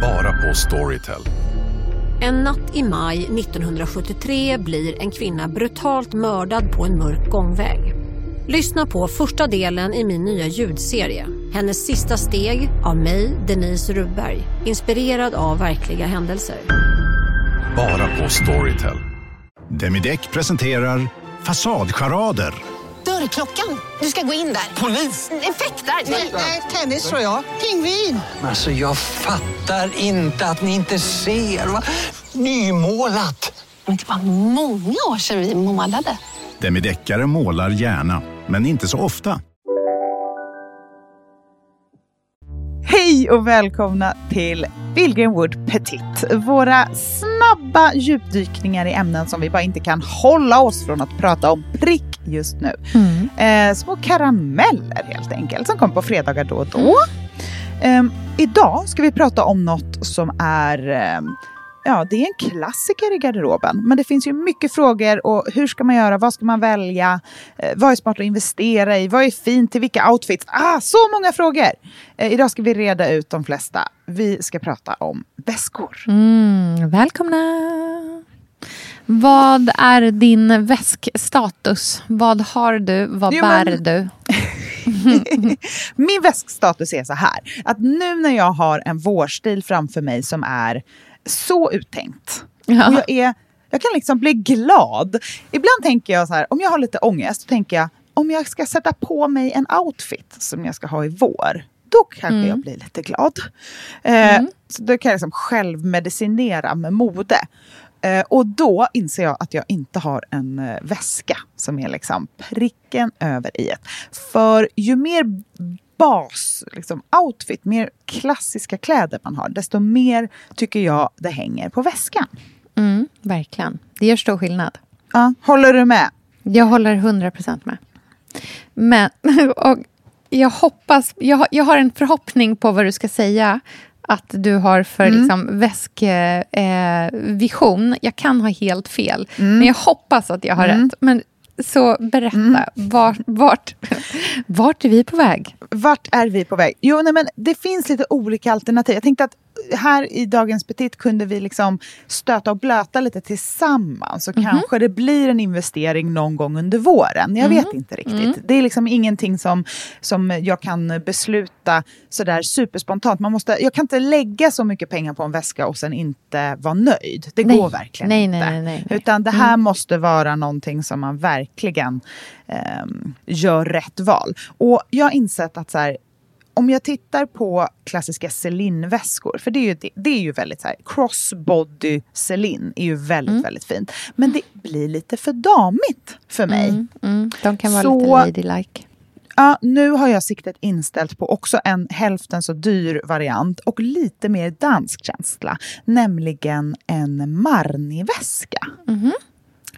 Bara på Storytel. En natt i maj 1973 blir en kvinna brutalt mördad på en mörk gångväg. Lyssna på första delen i min nya ljudserie. Hennes sista steg av mig, Denise Rubberg. Inspirerad av verkliga händelser. Bara på Storytel. Demideck presenterar Fasadcharader. Dörrklockan. Du ska gå in där. Polis? Effektar? Nej, tennis tror jag. Pingvin. Alltså jag fattar inte att ni inte ser. Va? Nymålat! Men det var många år sedan vi målade. Demideckare målar gärna, men inte så ofta. Hej och välkomna till Billgren Wood Petit. Våra snabba djupdykningar i ämnen som vi bara inte kan hålla oss från att prata om prick just nu. Eh, små karameller helt enkelt som kommer på fredagar då och då. Eh, idag ska vi prata om något som är eh, Ja, det är en klassiker i garderoben, men det finns ju mycket frågor och hur ska man göra? Vad ska man välja? Eh, vad är smart att investera i? Vad är fint till vilka outfits? Ah, så många frågor! Eh, idag ska vi reda ut de flesta. Vi ska prata om väskor. Mm, välkomna! Vad är din väskstatus? Vad har du? Vad Jo, bär men- du? Min väskstatus är så här, att nu när jag har en vårstil framför mig som är så uttänkt, Ja. och jag, är, jag kan liksom bli glad. Ibland tänker jag så här, om jag har lite ångest, så tänker jag om jag ska sätta på mig en outfit som jag ska ha i vår, då kanske jag blir lite glad. Eh, så då kan jag liksom självmedicinera med mode. Eh, och då inser jag att jag inte har en eh, väska som är liksom pricken över i ett. För ju mer bas, liksom outfit, mer klassiska kläder man har, desto mer tycker jag det hänger på väskan. Mm, verkligen. Det gör stor skillnad. Ja, håller du med? Jag håller 100% med. Men, och jag hoppas, jag, jag har en förhoppning på vad du ska säga att du har för Mm. liksom, väskvision. Eh, vision. jag kan ha helt fel, Mm. men jag hoppas att jag har rätt. Men, så berätta, Mm. vart, vart, vart är vi på väg? Vart är vi på väg? Jo, nej, men det finns lite olika alternativ. Jag tänkte att här i dagens Petit kunde vi liksom stöta och blöta lite tillsammans. Så kanske det blir en investering någon gång under våren. Jag vet inte riktigt. Det är liksom ingenting som, som jag kan besluta sådär superspontant. Man måste, jag kan inte lägga så mycket pengar på en väska och sen inte vara nöjd. Det Nej. går verkligen Nej, inte. nej, nej, nej, nej. Utan det här måste vara någonting som man verkligen ehm, gör rätt val. Och jag har insett att så här, om jag tittar på klassiska Celine-väskor, för det är ju, det, det är ju väldigt så här, crossbody Celine är ju väldigt, Mm. väldigt fint. Men det blir lite för damigt för mig. Mm, mm, de kan vara Så- lite ladylike. Ja, nu har jag siktet inställt på också en hälften så dyr variant och lite mer dansk känsla, nämligen en Marni-väska.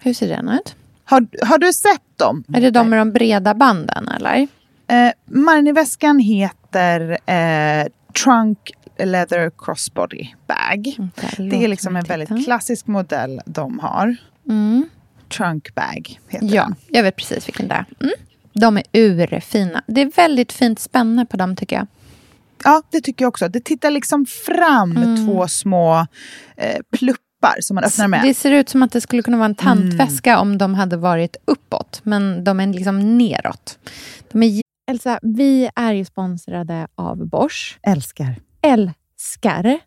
Hur ser den ut? Har, har du sett dem? Är det de med de breda banden, eller? Eh, Marni-väskan heter eh, Trunk Leather Crossbody Bag. Okej, det är liksom en väldigt titta. klassisk modell de har. Trunk Bag heter Ja, den. jag vet precis vilken det är. Mm. De är urfina. Det är väldigt fint spänne på dem, tycker jag. Ja, det tycker jag också. Det tittar liksom fram Mm. två små eh, pluppar som man öppnar med. Det ser ut som att det skulle kunna vara en tantväska om de hade varit uppåt, men de är liksom neråt. De är... Elsa, vi är ju sponsrade av Bosch. Älskar. älskar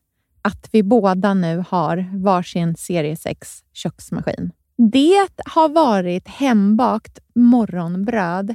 att vi båda nu har varsin serie 6 köksmaskin. Det har varit hembakt morgonbröd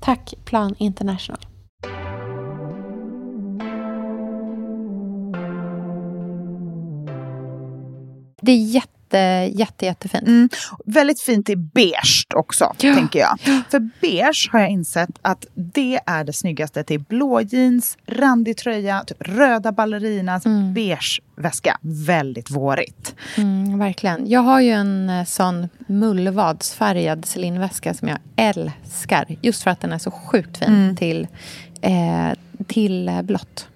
Tack Plan International. Det är jätte, jätte, jättefint. Mm. Väldigt fint i beige också, Ja. tänker jag. För beige har jag insett att det är det snyggaste till blå jeans, randig tröja, typ röda ballerinas, beige väska. Väldigt vårigt. Mm, verkligen. Jag har ju en eh, sån mullvadsfärgad Celine-väska som jag älskar. Just för att den är så sjukt fin till, eh, till eh, blått.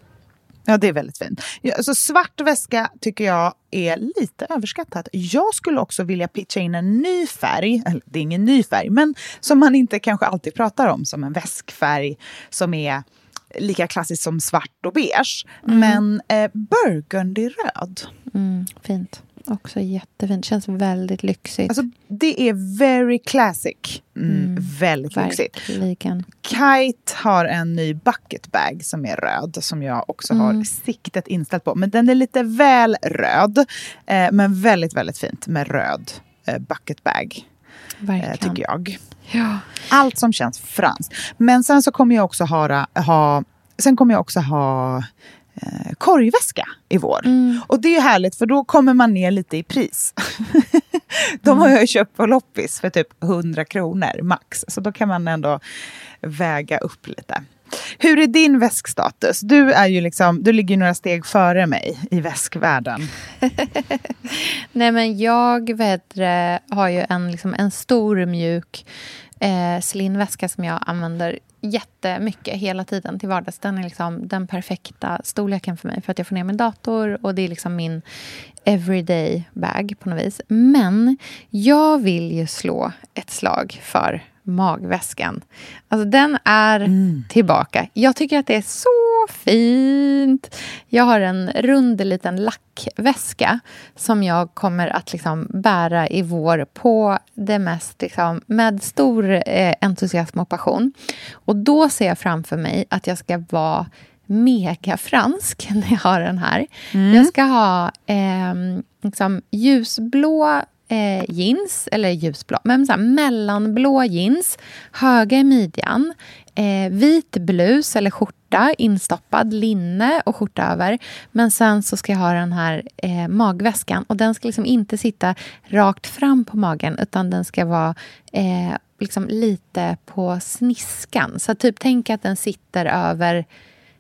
Ja, det är väldigt fint. Ja, alltså, svart väska tycker jag är lite överskattat. Jag skulle också vilja pitcha in en ny färg, eller det är ingen ny färg, men som man inte kanske alltid pratar om som en väskfärg som är lika klassisk som svart och beige. Men eh, burgundyröd. Mm, fint. Också jättefint. Känns väldigt lyxigt. Alltså, det är very classic. Mm, Väldigt lyxigt. Verkligen. Kite har en ny bucket bag som är röd som jag också har siktet inställt på. Men den är lite väl röd. Eh, men väldigt, väldigt fint med röd eh, bucket bag. Eh, tycker jag. Ja. Allt som känns franskt. Men sen så kommer jag också ha, ha, sen kommer jag också ha eh, korgväska i vår. Och det är härligt för då kommer man ner lite i pris. De har jag ju köpt på loppis för typ 100 kronor max. Så då kan man ändå väga upp lite. Hur är din väskstatus? Du, är ju liksom, du ligger några steg före mig i väskvärlden. Nej, men jag eh, har ju en, liksom, en stor mjuk eh, Celine-väska som jag använder jättemycket hela tiden till vardags. Den är liksom den perfekta storleken för mig för att jag får ner min dator och det är liksom min everyday bag på något vis. Men jag vill ju slå ett slag för magväskan. Alltså den är tillbaka. Jag tycker att det är så fint. Jag har en rund liten lackväska som jag kommer att liksom bära i vår på det mest liksom, med stor eh, entusiasm och passion. Och då ser jag framför mig att jag ska vara mega fransk när jag har den här. Jag ska ha eh, liksom ljusblå eh, jeans, eller ljusblå, men så här, mellanblå jeans, höga i midjan, eh, vit blus eller skjorta, instoppad, linne och skjorta över. Men sen så ska jag ha den här eh, magväskan och den ska liksom inte sitta rakt fram på magen utan den ska vara eh, liksom lite på sniskan. Så typ tänk att den sitter över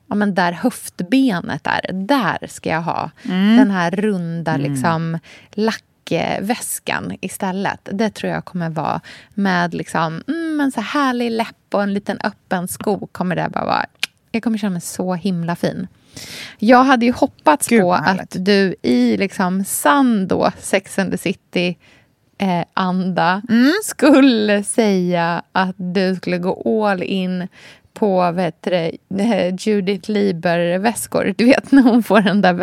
ja, men där höftbenet är, där ska jag ha den här runda liksom, lackväskan istället. Det tror jag kommer vara med liksom, mm, en så här härlig läpp och en liten öppen sko. kommer det bara vara. Jag kommer känna mig så himla fin. Jag hade ju hoppats Gud, på härligt. att du i liksom sann då Sex and the City eh, anda Mm. skulle säga att du skulle gå all in på heter det, eh, Judith Lieber-väskor. Du vet när hon får den där...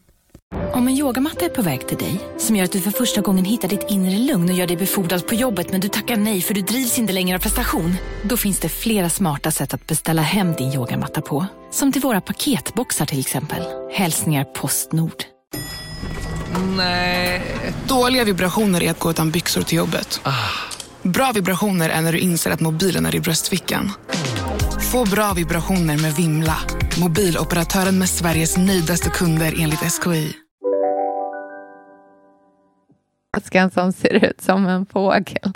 Om en yogamatta är på väg till dig, som gör att du för första gången hittar ditt inre lugn och gör dig befordrad på jobbet men du tackar nej för du drivs inte längre av prestation. Då finns det flera smarta sätt att beställa hem din yogamatta på. Som till våra paketboxar till exempel. Hälsningar Postnord. Nej. Dåliga vibrationer är att gå utan byxor till jobbet. Bra vibrationer är när du inser att mobilen är i bröstfickan. Få bra vibrationer med Vimla. Mobiloperatören med Sveriges nöjdaste kunder enligt SKI. Väskan som ser ut som en fågel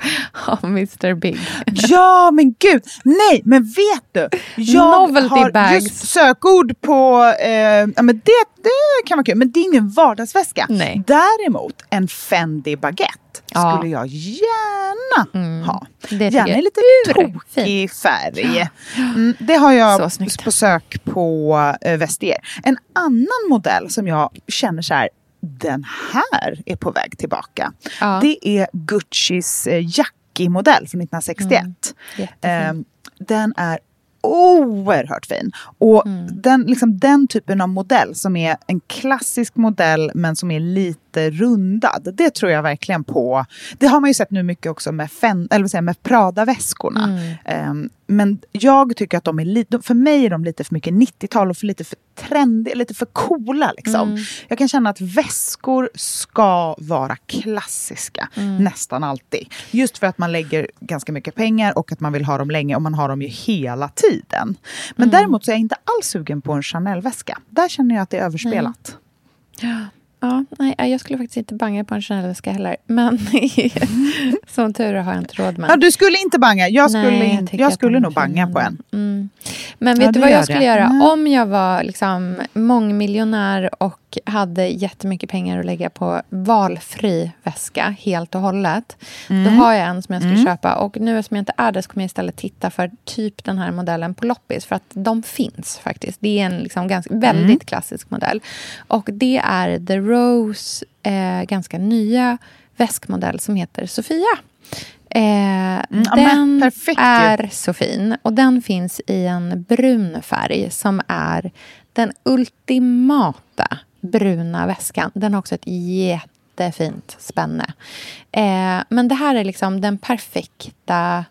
av Mr Big. Ja, men gud! Nej, men vet du? Jag Novelty har bags. just sökord på... Eh, ja, men det, det kan vara kul, men det är ingen vardagsväska. Nej. Däremot en Fendi baguette Ja. skulle jag gärna ha. det Gärna i lite tokig färg. Mm, det har jag på sök på eh, Vestier. En annan modell som jag känner så här, den här är på väg tillbaka. Ja. Det är Guccis eh, Jackie-modell från 1961. Jättefin. Ehm, den är oerhört fin. Och den, liksom, den typen av modell som är en klassisk modell men som är lite rundad. Det tror jag verkligen på. Det har man ju sett nu mycket också med, Fen, eller med Prada-väskorna. Um, men jag tycker att de är lite, för mig är de lite för mycket 90-tal och för lite för trendiga, lite för coola. Liksom. Mm. Jag kan känna att väskor ska vara klassiska Mm. nästan alltid. Just för att man lägger ganska mycket pengar och att man vill ha dem länge och man har dem ju hela tiden. Men Mm. däremot så är jag inte alls sugen på en Chanel-väska. Där känner jag att det är överspelat. Ja, nej, jag skulle faktiskt inte banga på en Chanel-väska heller. Men som tur är har jag inte råd med. Ja, du skulle inte banga. Jag skulle, Nej, jag jag skulle nog banga på en. Mm. Men vet Ja, du vad jag skulle det. göra? Mm. Om jag var liksom mångmiljonär och hade jättemycket pengar att lägga på valfri väska helt och hållet. Då Mm. har jag en som jag skulle Mm. köpa. Och nu som jag inte är där så kommer jag istället titta för typ den här modellen på loppis. För att de finns faktiskt. Det är en liksom ganska, väldigt Mm. klassisk modell. Och det är The Rose eh, ganska nya väskmodell som heter Sofia. Eh, men den ju. är så fin. Och den finns i en brun färg som är den ultimata bruna väskan. Den har också ett jättefint spänne. Eh, men det här är liksom den perfekta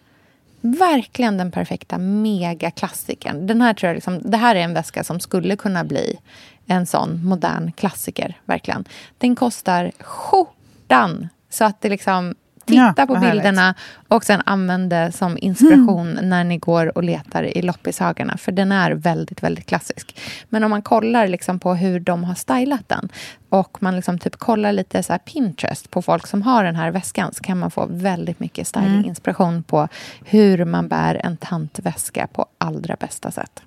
verkligen den perfekta megaklassikern. Den här tror jag liksom, det här är en väska som skulle kunna bli en sån modern klassiker. verkligen. Den kostar skjortan. Så att det liksom, titta Ja, på vad härligt. bilderna och sen använd det som inspiration när ni går och letar i loppishagarna. För den är väldigt, väldigt klassisk. Men om man kollar liksom på hur de har stylat den och man liksom typ kollar lite så Pinterest på folk som har den här väskan så kan man få väldigt mycket stylinginspiration på hur man bär en tantväska på allra bästa sätt.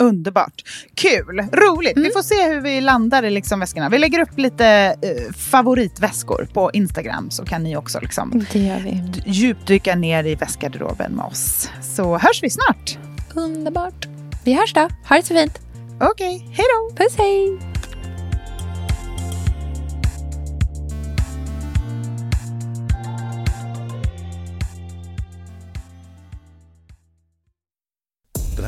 Underbart. Kul, roligt. Mm. Vi får se hur vi landar i liksom väskorna. Vi lägger upp lite eh, favoritväskor på Instagram så kan ni också liksom djupdyka ner i väskgarderoben med oss. Så hörs vi snart. Underbart. Vi hörs då. Ha det så fint. Okej, hej då. Puss hej.